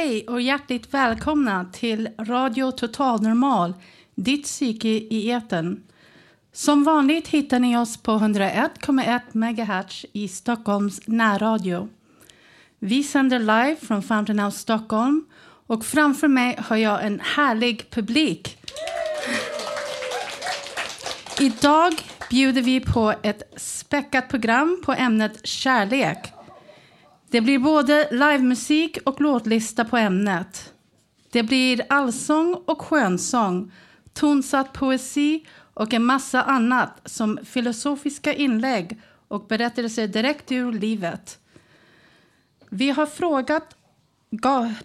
Hej och hjärtligt välkomna till Radio Total Normal, ditt psyke i eten. Som vanligt hittar ni oss på 101,1 MHz i Stockholms närradio. Vi sänder live från Fountain House Stockholm och framför mig har jag en härlig publik. Idag bjuder vi på ett späckat program på ämnet kärlek. Det blir både livemusik och låtlista på ämnet. Det blir allsång och skönsång, tonsatt poesi och en massa annat som filosofiska inlägg och berättelser direkt ur livet. Vi har frågat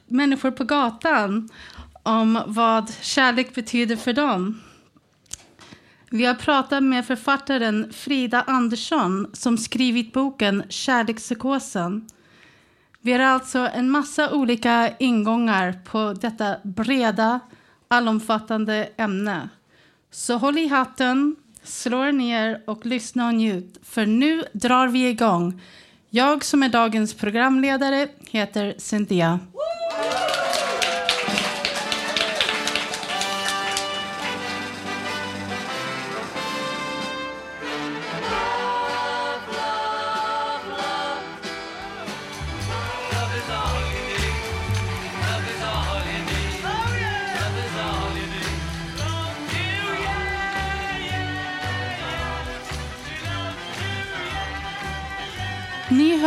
människor på gatan om vad kärlek betyder för dem. Vi har pratat med författaren Frida Andersson som skrivit boken Kärlekspsykosen. Vi har alltså en massa olika ingångar på detta breda, allomfattande ämne. Så håll i hatten, slå er ner och lyssna och njut, för nu drar vi igång. Jag som är dagens programledare heter Cynthia.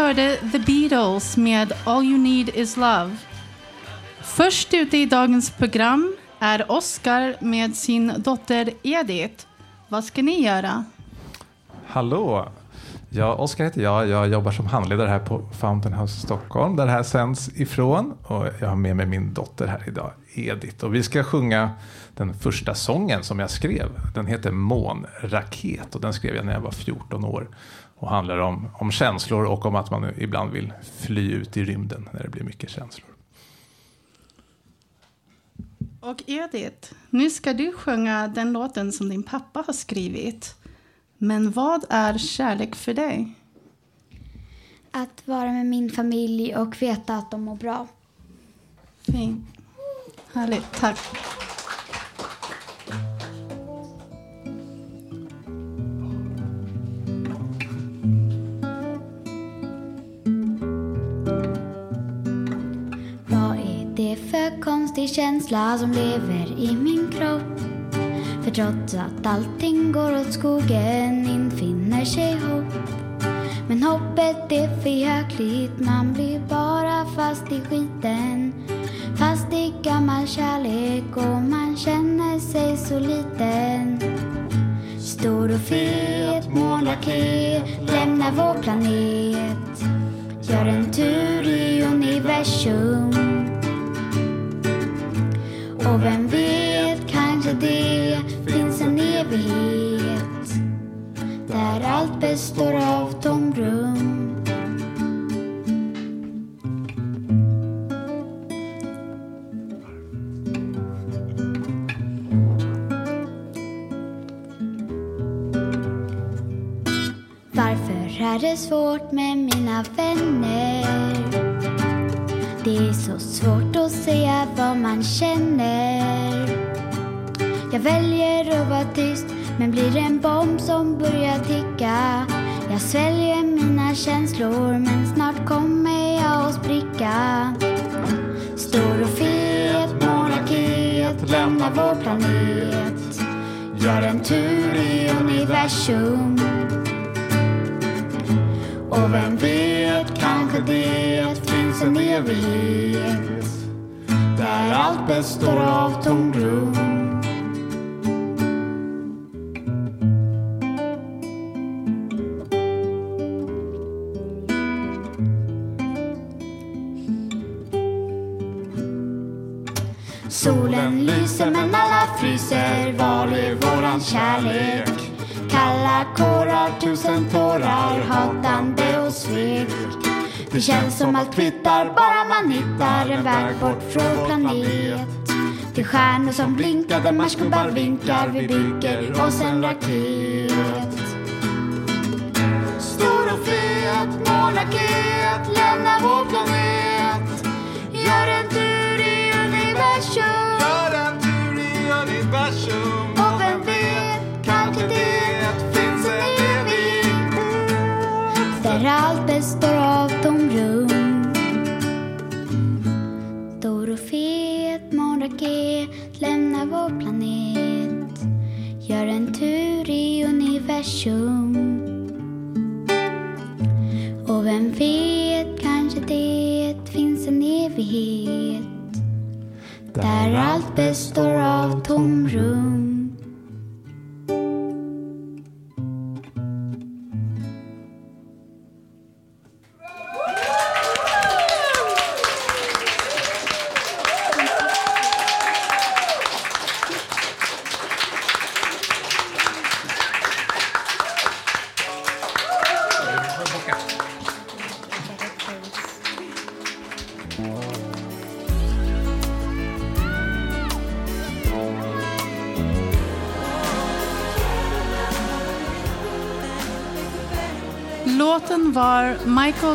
Hörde The Beatles med All You Need Is Love. Först ute i dagens program är Oscar med sin dotter Edith. Vad ska ni göra? Hallå! Ja, Oskar heter jag. Jag jobbar som handledare här på Fountain House Stockholm där det här sänds ifrån. Och jag har med mig min dotter här idag, Edith. Och vi ska sjunga den första sången som jag skrev. Den heter Månraket och den skrev jag när jag var 14 år. Och handlar om, om känslor och om att man ibland vill fly ut i rymden när det blir mycket känslor. Och Edith, nu ska du sjunga den låten som din pappa har skrivit. Men vad är kärlek för dig? Att vara med min familj och veta att de mår bra. Fint. Härligt, tack. Konstig känsla som lever i min kropp? För trots att allting går åt skogen infinner sig hopp. Men hoppet är för jäkligt, man blir bara fast i skiten. Fast i gammal kärlek och man känner sig så liten. Stor och fet månraket lämnar vår planet. Gör en tur i universum. Och vem vet, kanske det finns en evighet där allt består av tomrum. Varför är det svårt med mina vänner? Det är så svårt att säga vad man känner. Jag väljer att vara tyst men blir en bomb som börjar ticka. Jag sväljer mina känslor men snart kommer jag att spricka. Stor och fet monarkiet, lämnar vår planet. Gör en tur i universum. Och vem vet, kanske det en evighet där allt består av tomrum. Solen lyser men alla fryser. Var är våran kärlek? Kalla kårar, tusen tårar, hatande och svek. Det känns som allt kvittar, bara man hittar en väg bort från planet. Till stjärnor som blinkar, där marsgubbar vinkar. Vi bygger oss en raket. Stor och fet, månraket, lämna vår planet. Gör en tur i universum. Vår planet. Gör en tur i universum. Och vem vet, kanske det finns en evighet där allt består av tomrum.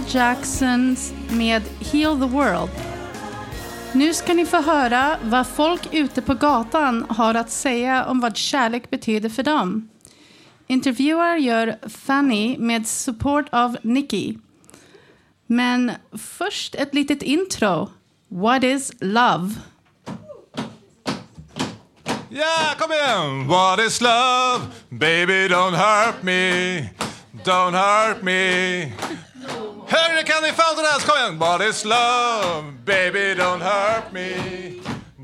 Jacksons med Heal the World. Nu ska ni få höra vad folk ute på gatan har att säga om vad kärlek betyder för dem. Intervjuar gör Fanny med support av Nicky. Men först ett litet intro. What is love? Ja, kom igen! What is love? Baby don't hurt me Don't hurt me Högre kan ni fountainheads, kom igen! What is love? Baby don't hurt me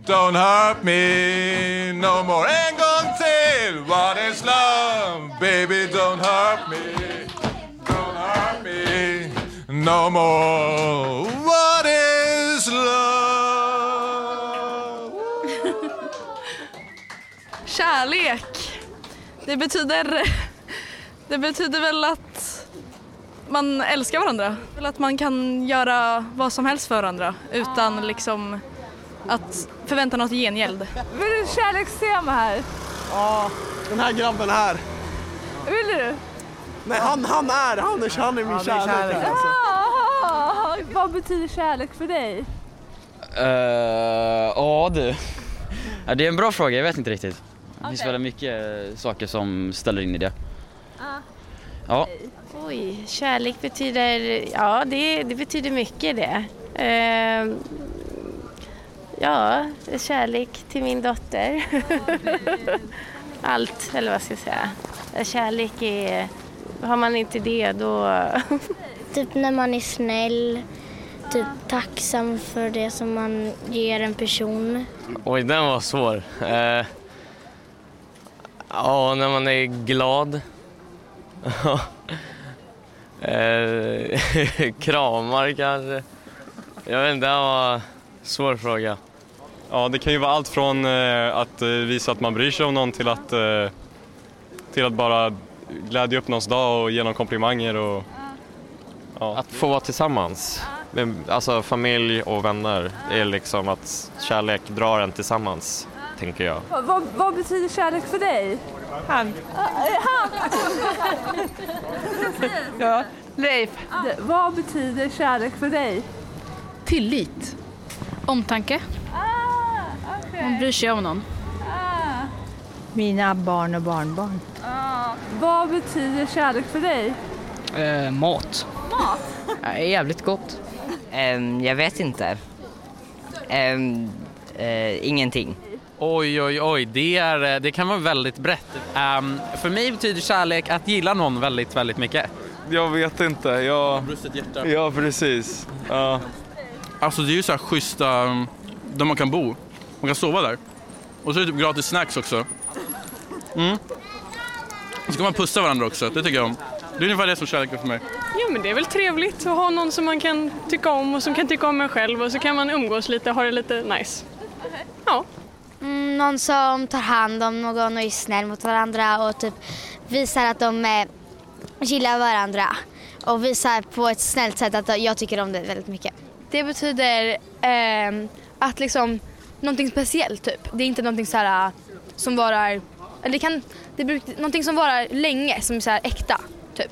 Don't hurt me no more En gång till! What is love? Baby don't hurt me Don't hurt me no more What is love? Kärlek. Det betyder, det betyder väl att man älskar varandra. Att man kan göra vad som helst för varandra utan liksom att förvänta något gengäld. Vill du kärlekstema här? Ja, den här grabben här. Vill du? Nej, han, han är, han är, han är min kärlek. Alltså. Ah, vad betyder kärlek för dig? Eh, Ja du. Ja, det är en bra fråga, jag vet inte riktigt. Det finns väldigt mycket saker som ställer in i det. Ja, Oj, kärlek betyder, ja det, det betyder mycket det. Ehm, ja, kärlek till min dotter. Allt, eller vad ska jag säga. Kärlek är, har man inte det då... Typ när man är snäll, typ tacksam för det som man ger en person. Oj, den var svår. Eh, ja, när man är glad. eh, kramar kanske. Jag vet inte, det var en svår fråga. Ja, det kan ju vara allt från eh, att eh, visa att man bryr sig om någon till att, eh, till att bara glädja upp någons dag och ge någon komplimanger. Och, ja. Att få vara tillsammans. Alltså familj och vänner. Det är liksom att kärlek drar en tillsammans, tänker jag. Vad, vad, vad betyder kärlek för dig? Han. Han! Ja, Leif. Vad betyder kärlek för dig? Tillit. Omtanke. Man bryr sig om någon. Mina barn och barnbarn. Vad betyder kärlek för dig? Eh, mat. Mat? Ja, jävligt gott. Ehm, jag vet inte. Ehm, eh, ingenting. Oj, oj, oj. Det, är, eh, det kan vara väldigt brett. Ehm, för mig betyder kärlek att gilla någon väldigt, väldigt mycket. Jag vet inte. Jag... Brustet hjärta. Ja, precis. Ja. Alltså det är ju så här schyssta, um, där man kan bo. Man kan sova där. Och så är det typ gratis snacks också. Mm. Så kan man pussa varandra också, det tycker jag om. Det är ungefär det som kärlek är för mig. Ja men det är väl trevligt att ha någon som man kan tycka om och som kan tycka om en själv och så kan man umgås lite och ha det lite nice. Ja. Mm, någon som tar hand om någon och är snäll mot varandra och typ visar att de eh, gillar varandra. Och visar på ett snällt sätt att jag tycker om det väldigt mycket. Det betyder eh, att liksom någonting speciellt typ. Det är inte någonting så här som varar, eller det kan, det bruk, någonting som varar länge som är så här äkta typ.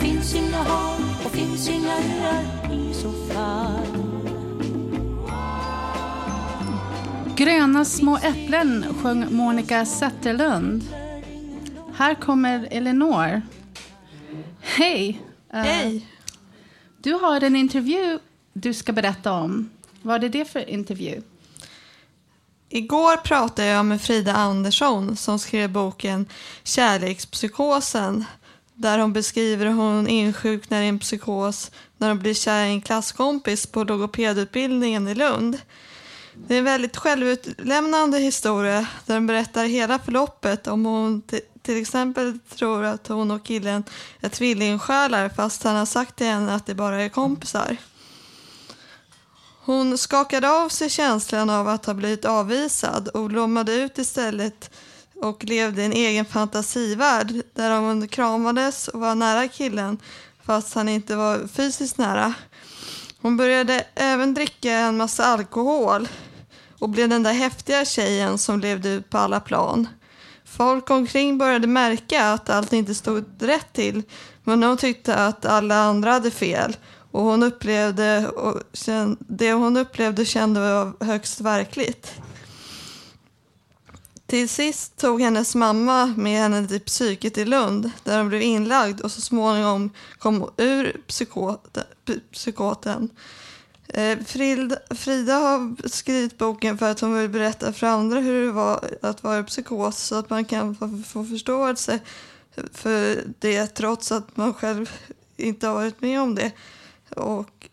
Finns inga hav och finns inga öar i så fall Gröna små äpplen sjöng Monica Zetterlund. Här kommer Elinor. Hej! Eh, Hej! du har en intervju du ska berätta om. Vad är det för intervju? Igår pratade jag med Frida Andersson som skrev boken Kärlekspsykosen där hon beskriver hur hon insjuknar i en psykos när hon blir kär i en klasskompis på logopedutbildningen i Lund. Det är en väldigt självutlämnande historia där hon berättar hela förloppet om hon till exempel tror att hon och killen är tvillingsjälar fast han har sagt till henne att det bara är kompisar. Hon skakade av sig känslan av att ha blivit avvisad och blommade ut istället och levde i en egen fantasivärld där hon kramades och var nära killen fast han inte var fysiskt nära. Hon började även dricka en massa alkohol och blev den där häftiga tjejen som levde ut på alla plan. Folk omkring började märka att allt inte stod rätt till men hon tyckte att alla andra hade fel och hon upplevde och kände, det hon upplevde kände var högst verkligt. Till sist tog hennes mamma med henne till psyket i Lund där hon blev inlagd och så småningom kom ur psykoten. Eh, psykoten. Frida har skrivit boken för att hon vill berätta för andra hur det var att vara i psykos så att man kan få förståelse för det trots att man själv inte har varit med om det. Och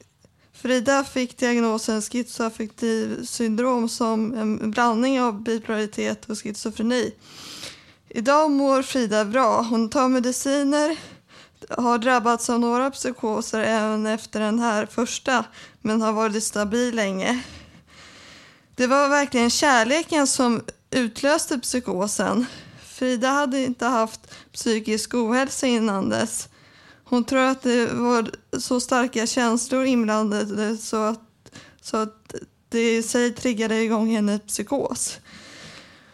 Frida fick diagnosen schizoaffektiv syndrom som en blandning av bipolaritet och schizofreni. Idag mår Frida bra. Hon tar mediciner, har drabbats av några psykoser även efter den här första, men har varit stabil länge. Det var verkligen kärleken som utlöste psykosen. Frida hade inte haft psykisk ohälsa innan dess. Hon tror att det var så starka känslor inblandade så att, så att det i sig triggade igång hennes psykos.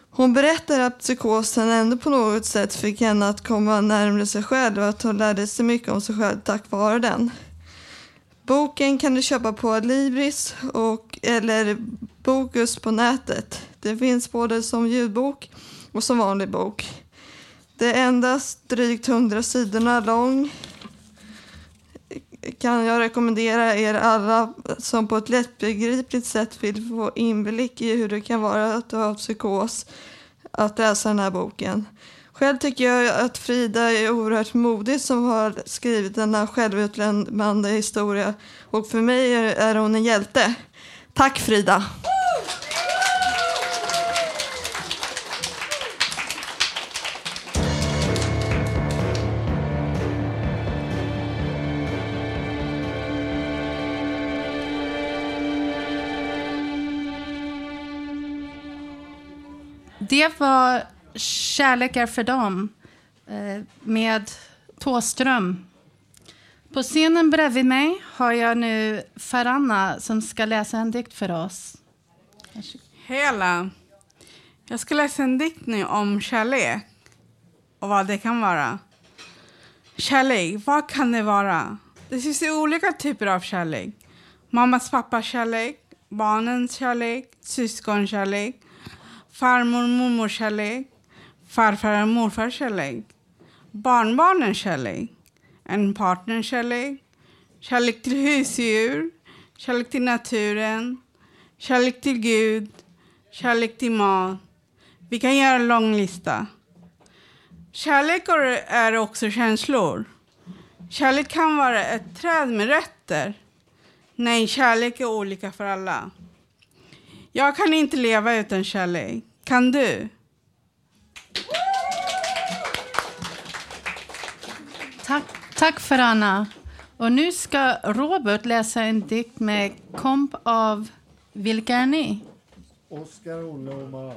Hon berättar att psykosen ändå på något sätt fick henne att komma närmare sig själv och att hon lärde sig mycket om sig själv tack vare den. Boken kan du köpa på Libris och, eller Bokus på nätet. Det finns både som ljudbok och som vanlig bok. Det är endast drygt 100 sidorna lång kan jag rekommendera er alla som på ett lättbegripligt sätt vill få inblick i hur det kan vara att ha psykos att läsa den här boken. Själv tycker jag att Frida är oerhört modig som har skrivit denna självutlämnande historia och för mig är hon en hjälte. Tack Frida! Det var Kärlek är för dem eh, med Tåström. På scenen bredvid mig har jag nu Faranna som ska läsa en dikt för oss. Hej alla! Jag ska läsa en dikt nu om kärlek och vad det kan vara. Kärlek, vad kan det vara? Det finns ju olika typer av kärlek. Mammas pappas kärlek, barnens kärlek, syskonkärlek, farmor mormors kärlek, farfar och morfars kärlek, barnbarnens kärlek, en partners kärlek, kärlek till husdjur, kärlek till naturen, kärlek till Gud, kärlek till mat. Vi kan göra en lång lista. Kärlek är också känslor. Kärlek kan vara ett träd med rötter. Nej, kärlek är olika för alla. Jag kan inte leva utan kärlek. Kan du? Tack Tack för Anna. Och nu ska Robert läsa en dikt med komp av Vilka är ni? Oskar, Olle och Mara.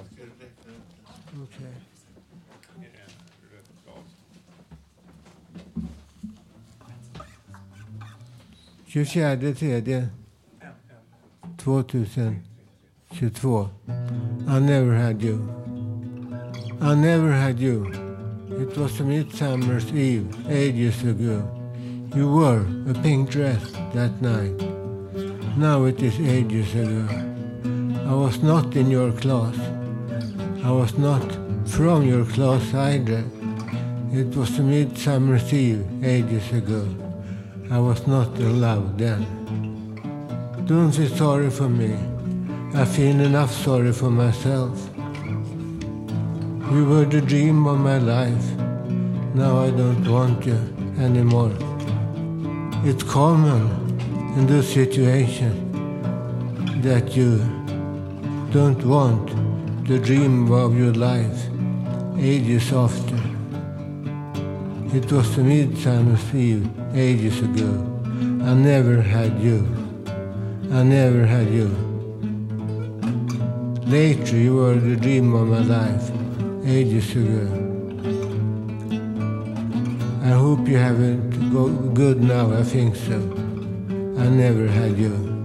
Okej. Tjugofjärde tredje 2022. I never had you. I never had you. It was a midsummer's eve ages ago. You wore a pink dress that night. Now it is ages ago. I was not in your class. I was not from your class either. It was a midsummer's eve ages ago. I was not in love then. Don't feel sorry for me. I feel enough sorry for myself. You were the dream of my life. Now I don't want you anymore. It's common in this situation that you don't want the dream of your life ages after. It was a midsummer's eve ages ago. I never had you. I never had you. Later you were the dream of my life ages ago. I hope you have it go good now, I think so. I never had you.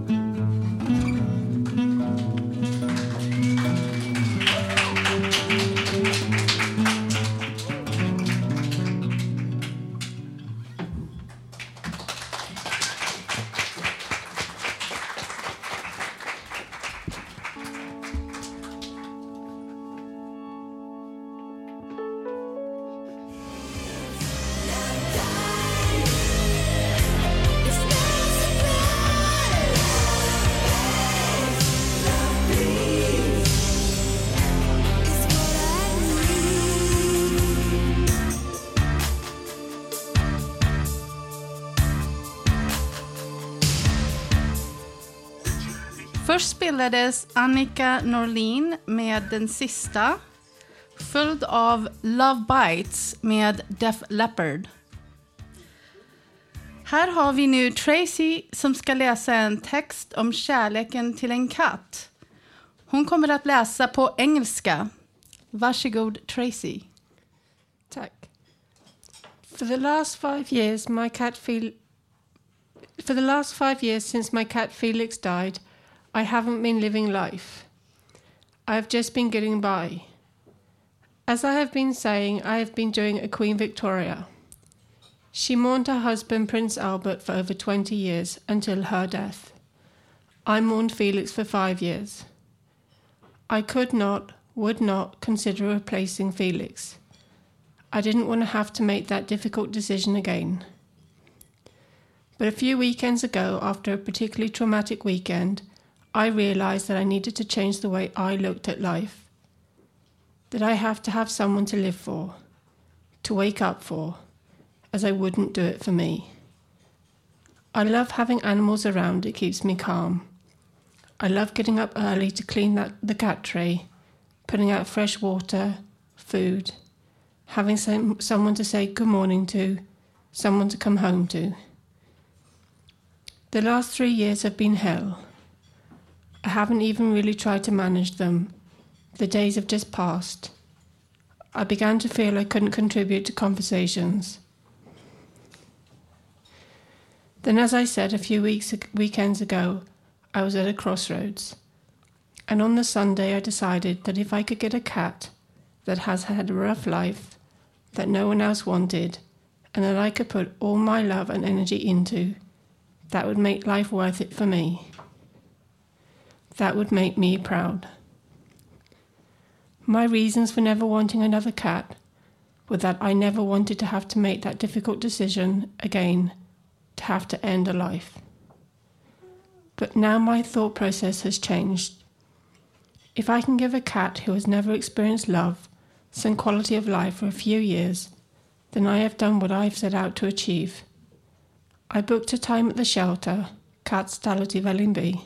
Således Annika Norlin med den sista, följd av Love Bites med Def Leppard. Här har vi nu Tracy som ska läsa en text om kärleken till en katt. Hon kommer att läsa på engelska. Varsågod Tracy. Tack. For the last five years, my cat Fel- For the last five years since my cat Felix died, I haven't been living life. I have just been getting by. As I have been saying, I have been doing a Queen Victoria. She mourned her husband, Prince Albert, for over 20 years until her death. I mourned Felix for five years. I could not, would not consider replacing Felix. I didn't want to have to make that difficult decision again. But a few weekends ago, after a particularly traumatic weekend, I realized that I needed to change the way I looked at life. That I have to have someone to live for, to wake up for, as I wouldn't do it for me. I love having animals around, it keeps me calm. I love getting up early to clean that, the cat tray, putting out fresh water, food, having some, someone to say good morning to, someone to come home to. The last three years have been hell. I haven't even really tried to manage them. The days have just passed. I began to feel I couldn't contribute to conversations. Then, as I said a few weeks weekends ago, I was at a crossroads. And on the Sunday, I decided that if I could get a cat that has had a rough life, that no one else wanted, and that I could put all my love and energy into, that would make life worth it for me. That would make me proud. My reasons for never wanting another cat were that I never wanted to have to make that difficult decision again to have to end a life. But now my thought process has changed. If I can give a cat who has never experienced love some quality of life for a few years, then I have done what I've set out to achieve. I booked a time at the shelter, Katstallet i Vällingby,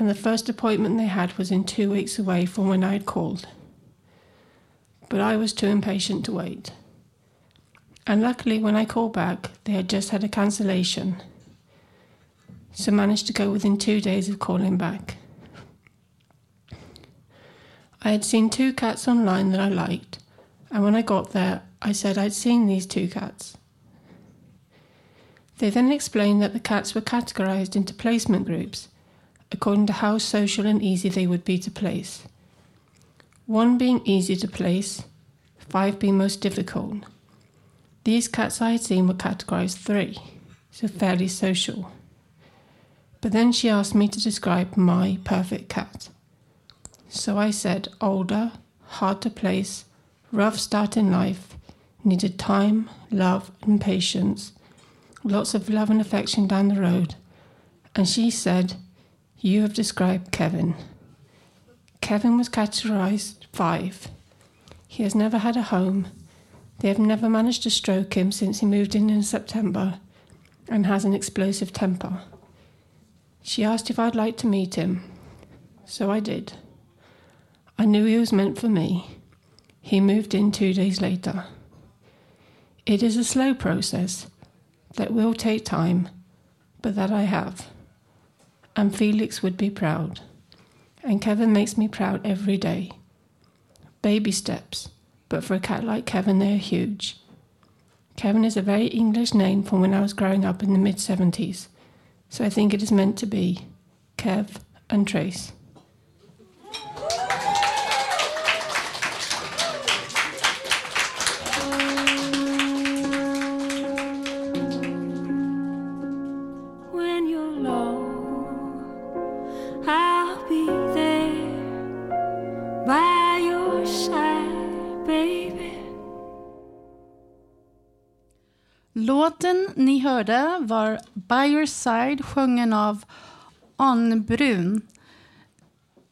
and the first appointment they had was in two weeks away from when I had called. But I was too impatient to wait. And luckily, when I called back, they had just had a cancellation. So managed to go within two days of calling back. I had seen two cats online that I liked, and when I got there, I said I'd seen these two cats. They then explained that the cats were categorized into placement groups according to how social and easy they would be to place. One being easy to place, five being most difficult. These cats I had seen were categorized three, so fairly social. But then she asked me to describe my perfect cat. So I said older, hard to place, rough start in life, needed time, love, and patience, lots of love and affection down the road. And she said, You have described Kevin. Kevin was categorized five. He has never had a home. They have never managed to stroke him since he moved in in September and has an explosive temper. She asked if I'd like to meet him. So I did. I knew he was meant for me. He moved in two days later. It is a slow process that will take time, but that I have. And Felix would be proud. And Kevin makes me proud every day. Baby steps, but for a cat like Kevin, they are huge. Kevin is a very English name from when I was growing up in the mid 70s, so I think it is meant to be Kev and Trace. Hörde var By Your Side sjungen av Ann Brun.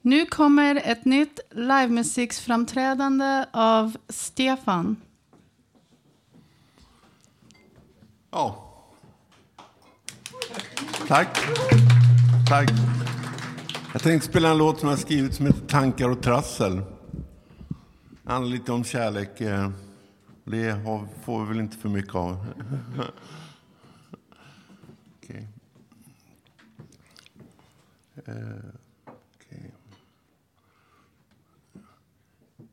Nu kommer ett nytt livemusiksframträdande av Stefan. Ja. Tack. Tack. Jag tänkte spela en låt som jag skrivit som heter Tankar och trassel. Det handlar lite om kärlek. Eh, det får vi väl inte för mycket av. Eh, okay.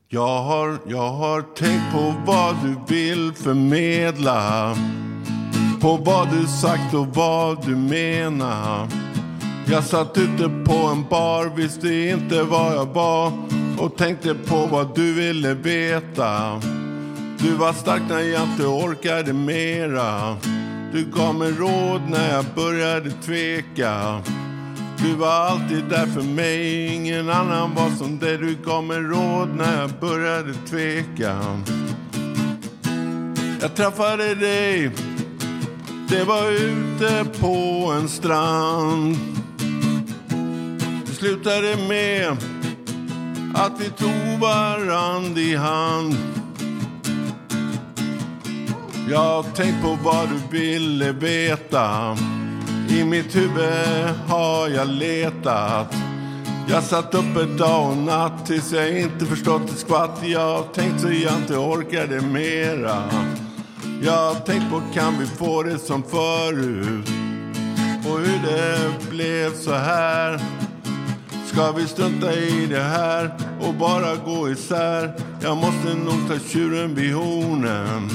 Jag har, jag har tänkt på vad du vill förmedla På vad du sagt och vad du menar. Jag satt ute på en bar, visste inte vad jag var och tänkte på vad du ville veta. Du var stark när jag inte orkade mera. Du gav mig råd när jag började tveka du var alltid där för mig, ingen annan var som dig Du gav mig råd när jag började tveka. Jag träffade dig, det var ute på en strand. Det slutade med att vi tog varand i hand. Jag har tänkt på vad du ville veta i mitt huvud har jag letat. Jag satt uppe dag och natt tills jag inte förstått ett skvatt. Jag har tänkt så jag inte orkade mera. Jag har tänkt på kan vi få det som förut? Och hur det blev så här? Ska vi strunta i det här och bara gå isär? Jag måste nog ta tjuren vid hornen.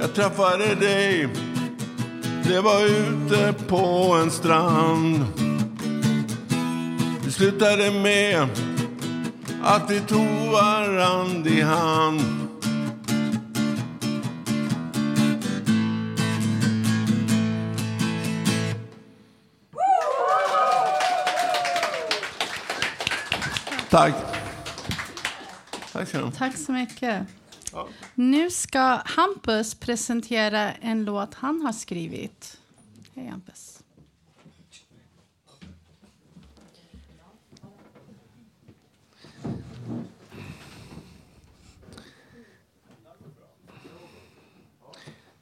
Jag träffade dig det var ute på en strand Det slutade med att vi tog varand i hand Tack. Tack så mycket. Nu ska Hampus presentera en låt han har skrivit. Hej Hampus.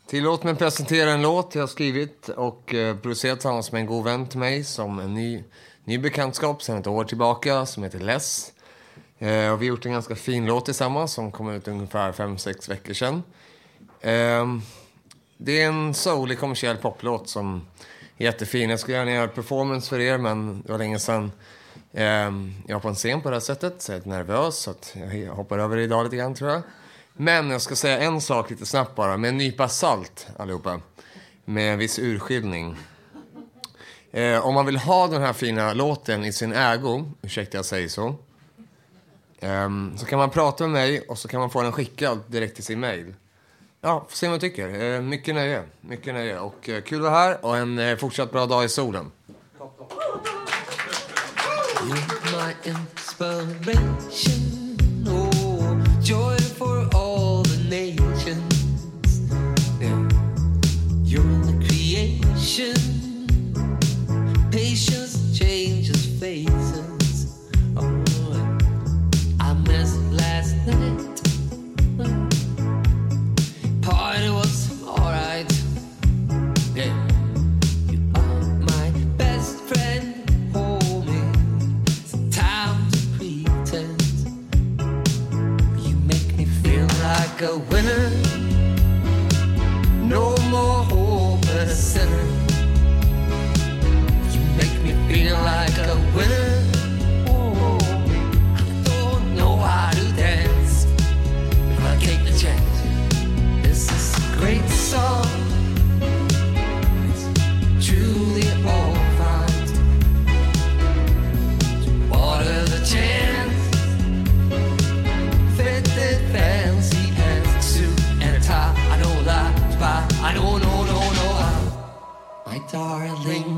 Tillåt mig presentera en låt jag har skrivit och eh, producerat tillsammans med en god vän till mig som en ny, ny bekantskap sedan ett år tillbaka som heter Less. Eh, och vi har gjort en ganska fin låt tillsammans som kom ut ungefär 5-6 veckor sedan. Eh, det är en soulig kommersiell poplåt som är jättefin. Jag skulle gärna göra performance för er, men det var länge sedan eh, jag var på en scen på det här sättet. Så jag är lite nervös, så att jag hoppar över det idag lite grann tror jag. Men jag ska säga en sak lite snabbt bara, med en nypa salt allihopa. Med en viss urskiljning. Eh, om man vill ha den här fina låten i sin ägo, ursäkta jag säger så. Um, så kan man prata med mig och så kan man få den skickad direkt till sin mail. Ja, får se vad man tycker. Uh, mycket nöje. Mycket nöje. Och uh, kul att vara här och en uh, fortsatt bra dag i solen. my inspiration. Oh, joy feel darling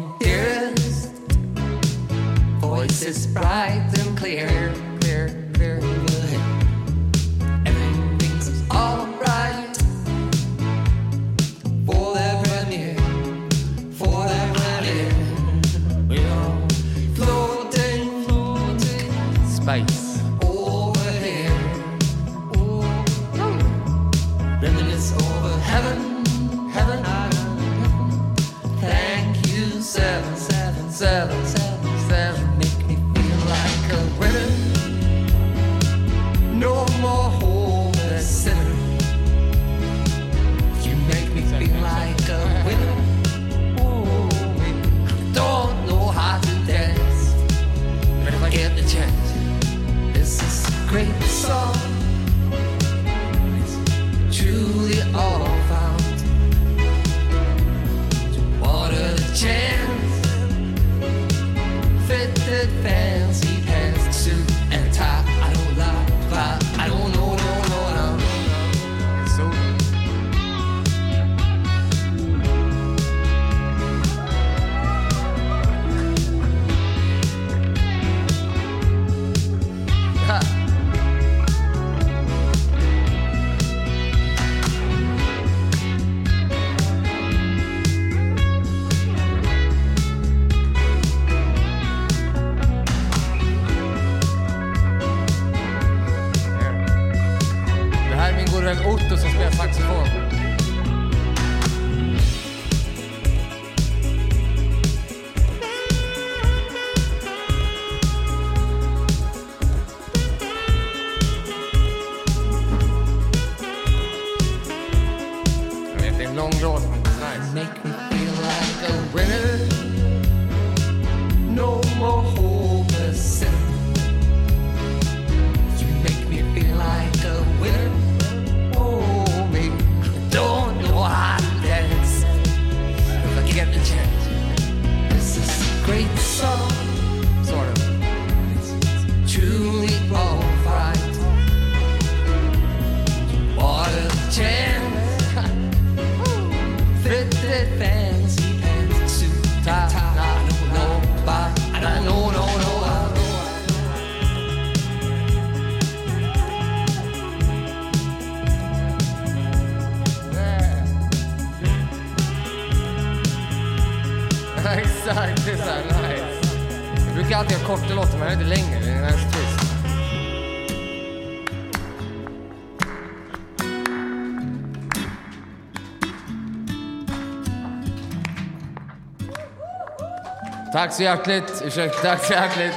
Tack så hjärtligt. Ursäkta, tack så hjärtligt.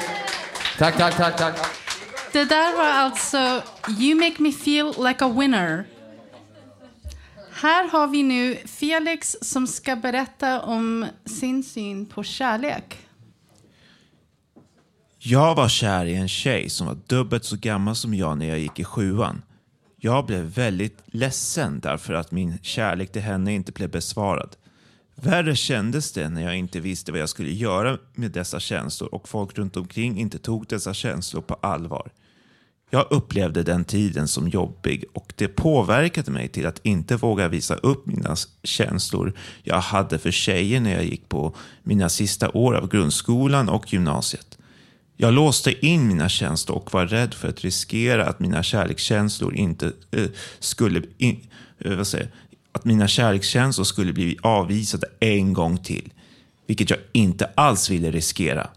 Tack, tack, tack, tack. Det där var alltså You make me feel like a winner. Här har vi nu Felix som ska berätta om sin syn på kärlek. Jag var kär i en tjej som var dubbelt så gammal som jag när jag gick i sjuan. Jag blev väldigt ledsen därför att min kärlek till henne inte blev besvarad. Värre kändes det när jag inte visste vad jag skulle göra med dessa känslor och folk runt omkring inte tog dessa känslor på allvar. Jag upplevde den tiden som jobbig och det påverkade mig till att inte våga visa upp mina känslor jag hade för tjejer när jag gick på mina sista år av grundskolan och gymnasiet. Jag låste in mina känslor och var rädd för att riskera att mina kärlekskänslor inte eh, skulle... In, eh, vad säger att mina kärlekskänslor skulle bli avvisade en gång till. Vilket jag inte alls ville riskera.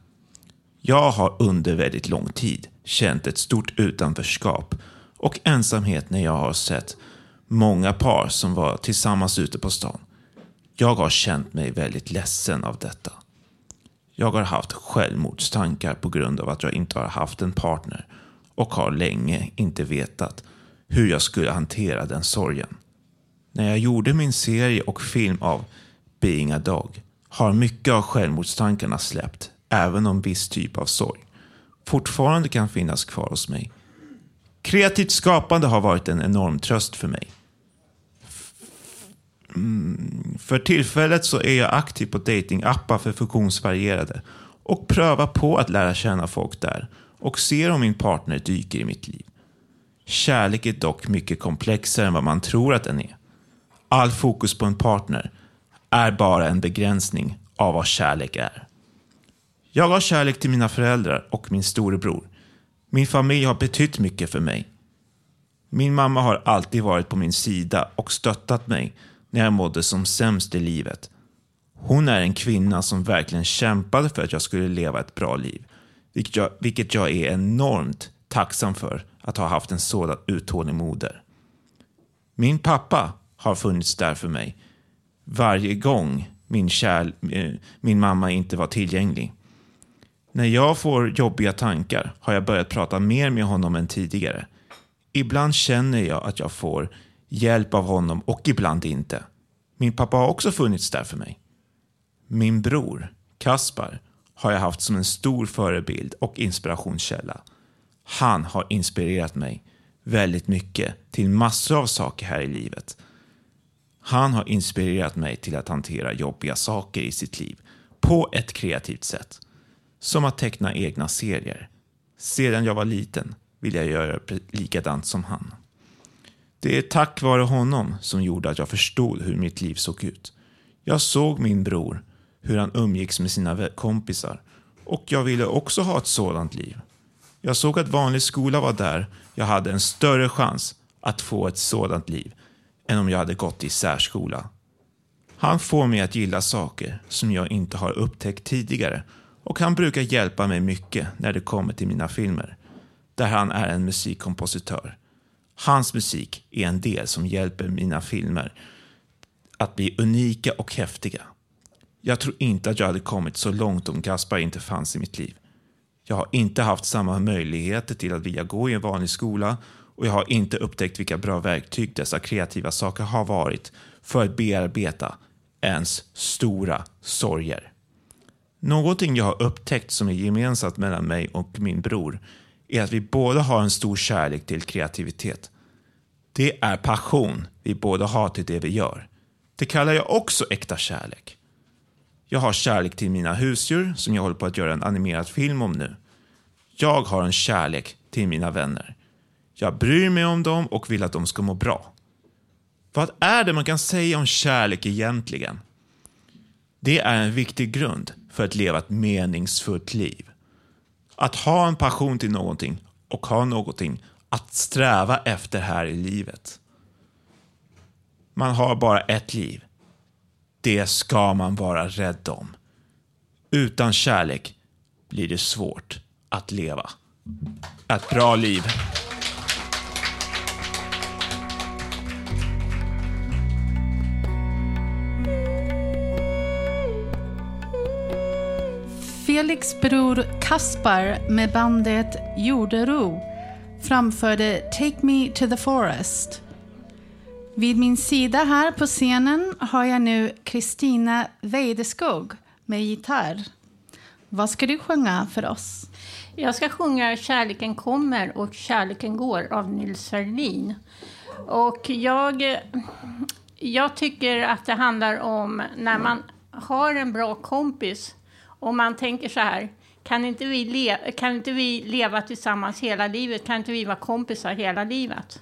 Jag har under väldigt lång tid känt ett stort utanförskap och ensamhet när jag har sett många par som var tillsammans ute på stan. Jag har känt mig väldigt ledsen av detta. Jag har haft självmordstankar på grund av att jag inte har haft en partner och har länge inte vetat hur jag skulle hantera den sorgen. När jag gjorde min serie och film av Being a Dog har mycket av självmordstankarna släppt, även om viss typ av sorg fortfarande kan finnas kvar hos mig. Kreativt skapande har varit en enorm tröst för mig. Mm, för tillfället så är jag aktiv på datingappar för funktionsvarierade och prövar på att lära känna folk där och ser om min partner dyker i mitt liv. Kärlek är dock mycket komplexare än vad man tror att den är. All fokus på en partner är bara en begränsning av vad kärlek är. Jag har kärlek till mina föräldrar och min storebror. Min familj har betytt mycket för mig. Min mamma har alltid varit på min sida och stöttat mig när jag mådde som sämst i livet. Hon är en kvinna som verkligen kämpade för att jag skulle leva ett bra liv. Vilket jag, vilket jag är enormt tacksam för att ha haft en sådan uthållig moder. Min pappa har funnits där för mig varje gång min, kärl, eh, min mamma inte var tillgänglig. När jag får jobbiga tankar har jag börjat prata mer med honom än tidigare. Ibland känner jag att jag får hjälp av honom och ibland inte. Min pappa har också funnits där för mig. Min bror, Kaspar, har jag haft som en stor förebild och inspirationskälla. Han har inspirerat mig väldigt mycket till massor av saker här i livet. Han har inspirerat mig till att hantera jobbiga saker i sitt liv på ett kreativt sätt. Som att teckna egna serier. Sedan jag var liten vill jag göra likadant som han. Det är tack vare honom som gjorde att jag förstod hur mitt liv såg ut. Jag såg min bror, hur han umgicks med sina kompisar och jag ville också ha ett sådant liv. Jag såg att vanlig skola var där jag hade en större chans att få ett sådant liv än om jag hade gått i särskola. Han får mig att gilla saker som jag inte har upptäckt tidigare och han brukar hjälpa mig mycket när det kommer till mina filmer, där han är en musikkompositör. Hans musik är en del som hjälper mina filmer att bli unika och häftiga. Jag tror inte att jag hade kommit så långt om Gaspar inte fanns i mitt liv. Jag har inte haft samma möjligheter till att vilja gå i en vanlig skola och jag har inte upptäckt vilka bra verktyg dessa kreativa saker har varit för att bearbeta ens stora sorger. Någonting jag har upptäckt som är gemensamt mellan mig och min bror är att vi båda har en stor kärlek till kreativitet. Det är passion vi båda har till det vi gör. Det kallar jag också äkta kärlek. Jag har kärlek till mina husdjur som jag håller på att göra en animerad film om nu. Jag har en kärlek till mina vänner. Jag bryr mig om dem och vill att de ska må bra. Vad är det man kan säga om kärlek egentligen? Det är en viktig grund för att leva ett meningsfullt liv. Att ha en passion till någonting och ha någonting att sträva efter här i livet. Man har bara ett liv. Det ska man vara rädd om. Utan kärlek blir det svårt att leva. Ett bra liv. Felix bror Kaspar med bandet Jordero framförde Take Me To The Forest. Vid min sida här på scenen har jag nu Kristina Weideskog med gitarr. Vad ska du sjunga för oss? Jag ska sjunga Kärleken kommer och kärleken går av Nils Ferlin. Och jag, jag tycker att det handlar om när man har en bra kompis och man tänker så här, kan inte vi, le- kan inte vi leva tillsammans hela livet? Kan inte vi vara kompisar hela livet?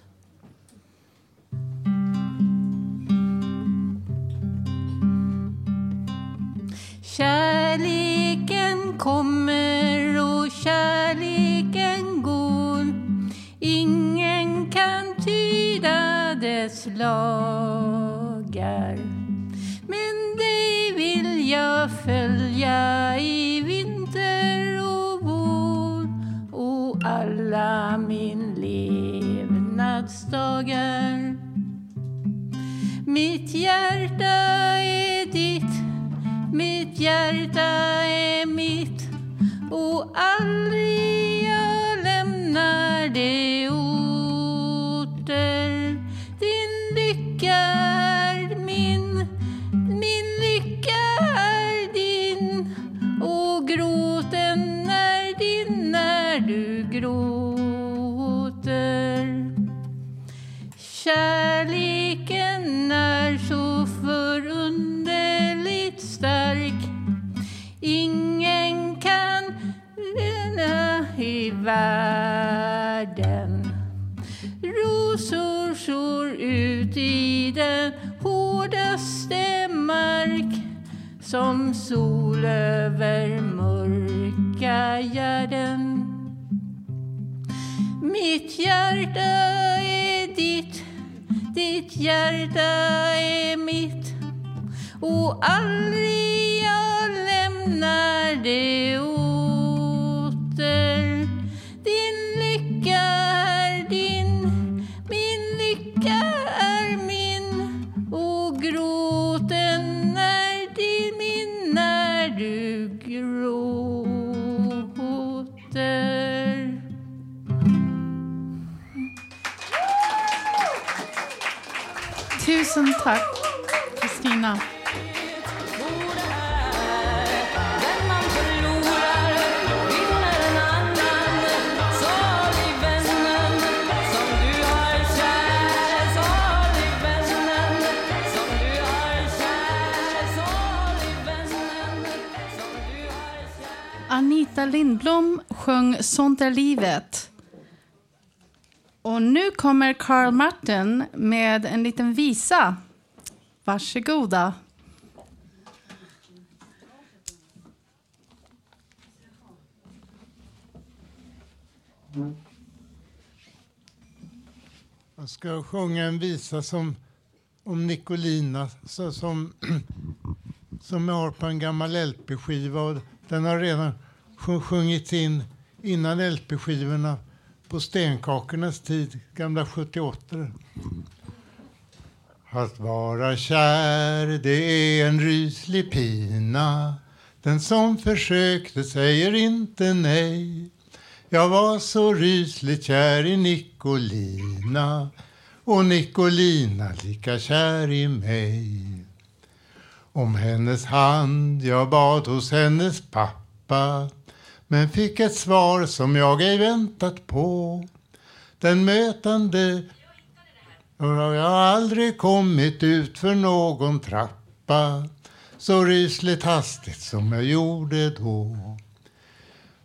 Kärleken kommer och kärleken går Ingen kan tyda dess lagar vill jag följa i vinter och vår och alla min levnadsdagar. Mitt hjärta är ditt mitt hjärta är som sol över mörka gärden. Mitt hjärta är ditt, ditt hjärta är mitt. Och aldrig jag lämnar det tack, Kristina. Anita Lindblom sjöng Sånt är livet. Och nu kommer Carl Martin med en liten visa. Varsågoda. Jag ska sjunga en visa som, om Nicolina så, som, som jag har på en gammal LP-skiva. Den har redan sjungits in innan LP-skivorna på stenkakornas tid, gamla 78. Att vara kär, det är en ryslig pina. Den som försökte säger inte nej. Jag var så rysligt kär i Nicolina och Nicolina lika kär i mig. Om hennes hand jag bad hos hennes pappa men fick ett svar som jag ej väntat på. Den mötande jag har aldrig kommit ut för någon trappa så rysligt hastigt som jag gjorde då.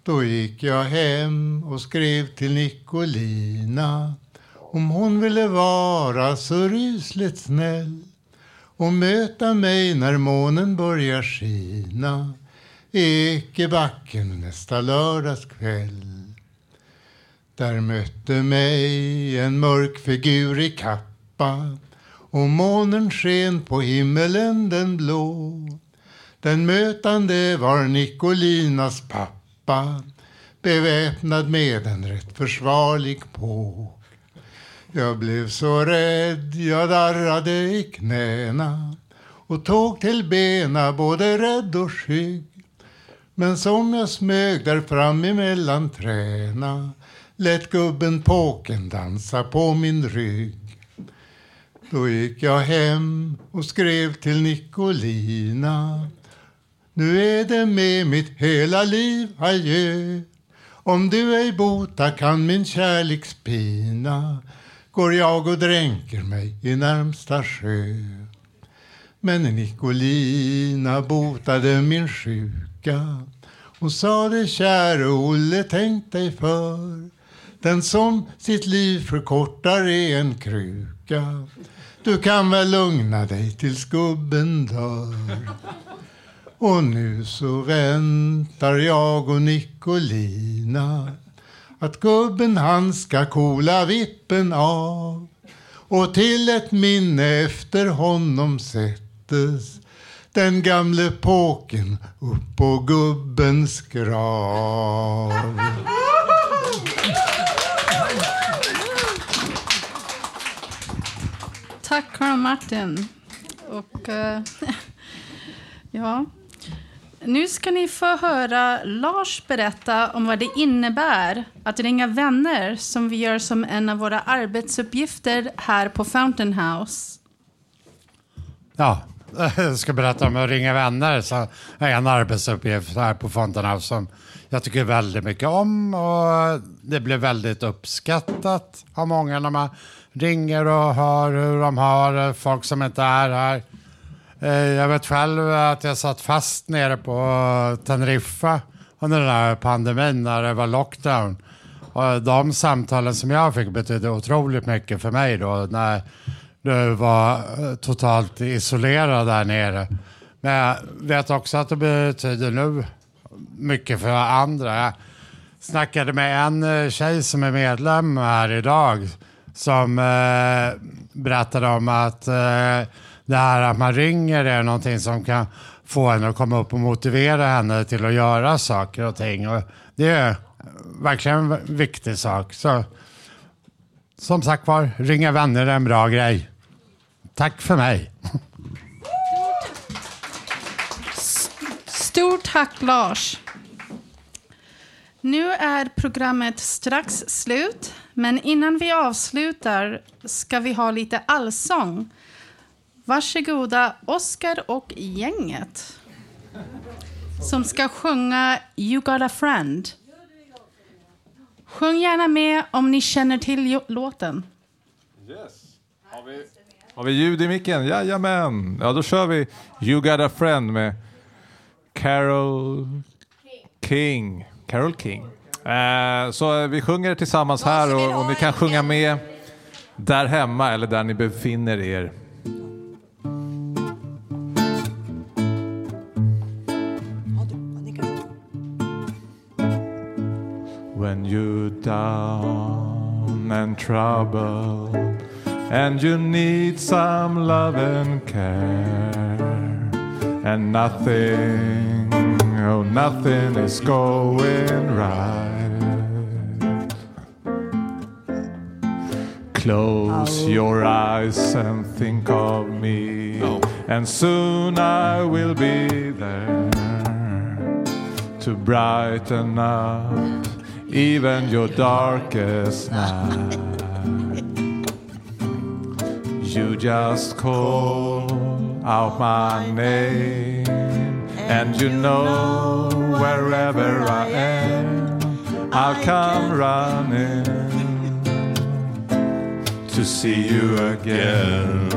Då gick jag hem och skrev till Nicolina om hon ville vara så rysligt snäll och möta mig när månen börjar skina i Ekebacken nästa lördagskväll. Där mötte mig en mörk figur i kapp kappa och månen sken på himmelen den blå. Den mötande var Nicolinas pappa beväpnad med en rätt försvarlig på. Jag blev så rädd, jag darrade i knäna och tog till bena både rädd och skygg. Men som jag smög där fram emellan träna lät gubben påken dansa på min rygg. Då gick jag hem och skrev till Nicolina. Nu är det med mitt hela liv, adjö. Om du ej bota kan min kärlekspina går jag och dränker mig i närmsta sjö. Men Nicolina botade min sjuka Hon sade käre Olle tänk dig för den som sitt liv förkortar är en kruka du kan väl lugna dig tills gubben dör och nu så väntar jag och Nicolina att gubben han ska kola vippen av och till ett minne efter honom sättes den gamle påken upp på gubbens grav. Tack Carl Martin. Och, eh, ja. Nu ska ni få höra Lars berätta om vad det innebär att ringa vänner som vi gör som en av våra arbetsuppgifter här på Fountain House. Ja, jag ska berätta om att ringa vänner som är en arbetsuppgift här på Fountain House som jag tycker väldigt mycket om och det blev väldigt uppskattat av många när man ringer och hör hur de har det, folk som inte är här. Eh, jag vet själv att jag satt fast nere på Teneriffa under den här pandemin när det var lockdown. Och de samtalen som jag fick betydde otroligt mycket för mig då när du var eh, totalt isolerad där nere. Men jag vet också att det betyder nu mycket för andra. Jag snackade med en tjej som är medlem här idag som eh, berättade om att eh, det här att man ringer är någonting som kan få henne att komma upp och motivera henne till att göra saker och ting. Och det är verkligen en viktig sak. Så som sagt var, ringa vänner är en bra grej. Tack för mig. Stort tack Lars. Nu är programmet strax slut, men innan vi avslutar ska vi ha lite allsång. Varsågoda Oskar och gänget som ska sjunga You got a friend. Sjung gärna med om ni känner till jo- låten. Har vi ljud i micken? Jajamän! Ja, då kör vi You got a friend med Carol King. Carol King. Eh, så vi sjunger tillsammans här och, och ni kan sjunga med där hemma eller där ni befinner er. When you're down and troubled and you need some love and care and nothing, oh nothing is going right. Close oh. your eyes and think of me oh. and soon I will be there to brighten up even your darkest night. You just call out my name, and you know wherever I am, I'll come running to see you again.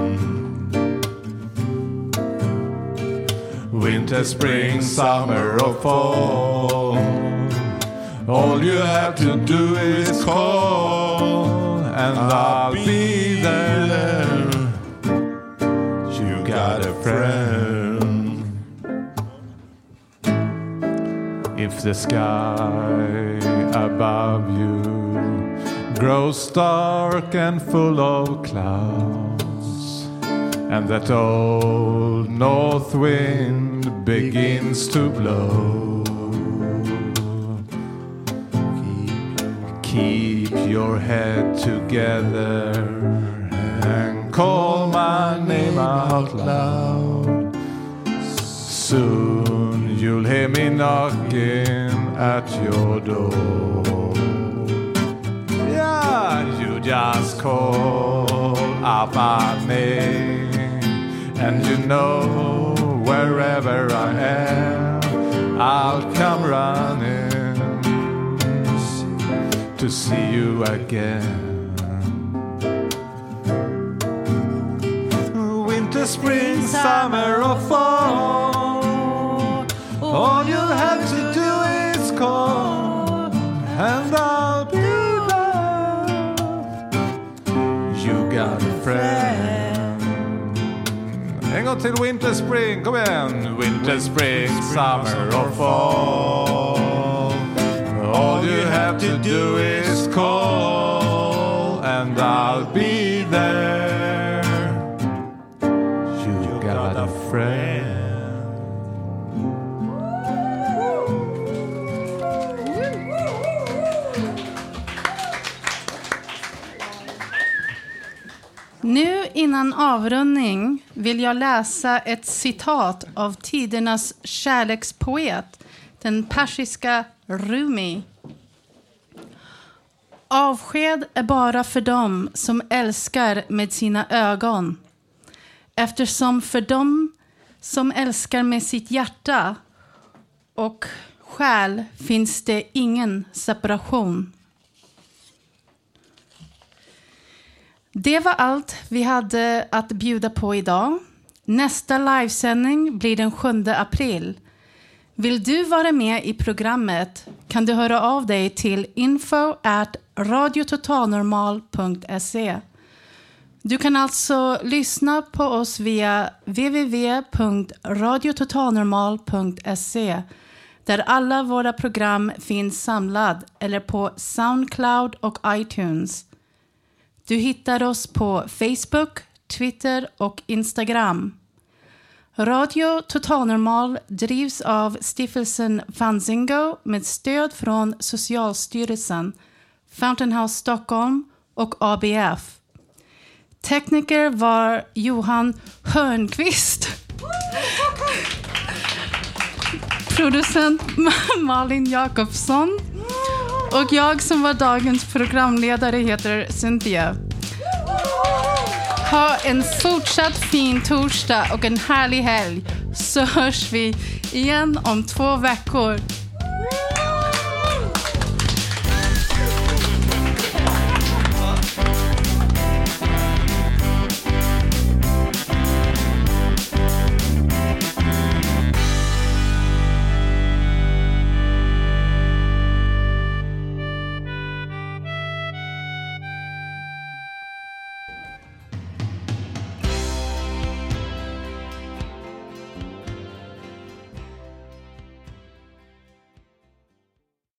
Winter, spring, summer, or fall. All you have to do is call, and I'll be there. You got a friend. If the sky above you grows dark and full of clouds, and that old north wind begins to blow. Keep your head together and call my name out loud. Soon you'll hear me knocking at your door. Yeah, you just call out my name, And you know, wherever I am, I'll come running to see you again. Winter, spring, summer, or fall, all you have to do is call, and I'll be there. You got a friend. En gång till Winter Spring, kom igen! Winter, spring, summer or fall All you have to do is call And I'll be there innan avrundning vill jag läsa ett citat av tidernas kärlekspoet, den persiska Rumi. Avsked är bara för dem som älskar med sina ögon. Eftersom för dem som älskar med sitt hjärta och själ finns det ingen separation. Det var allt vi hade att bjuda på idag. Nästa livesändning blir den 7 april. Vill du vara med i programmet kan du höra av dig till info at radiototalnormal.se. Du kan alltså lyssna på oss via www.radiototalnormal.se där alla våra program finns samlad eller på Soundcloud och iTunes. Du hittar oss på Facebook, Twitter och Instagram. Radio Totalnormal drivs av stiftelsen Fanzingo med stöd från Socialstyrelsen, Fountain House Stockholm och ABF. Tekniker var Johan Hörnqvist. Producent Malin Jakobsson. Och jag som var dagens programledare heter Cynthia. Ha en fortsatt fin torsdag och en härlig helg så hörs vi igen om två veckor.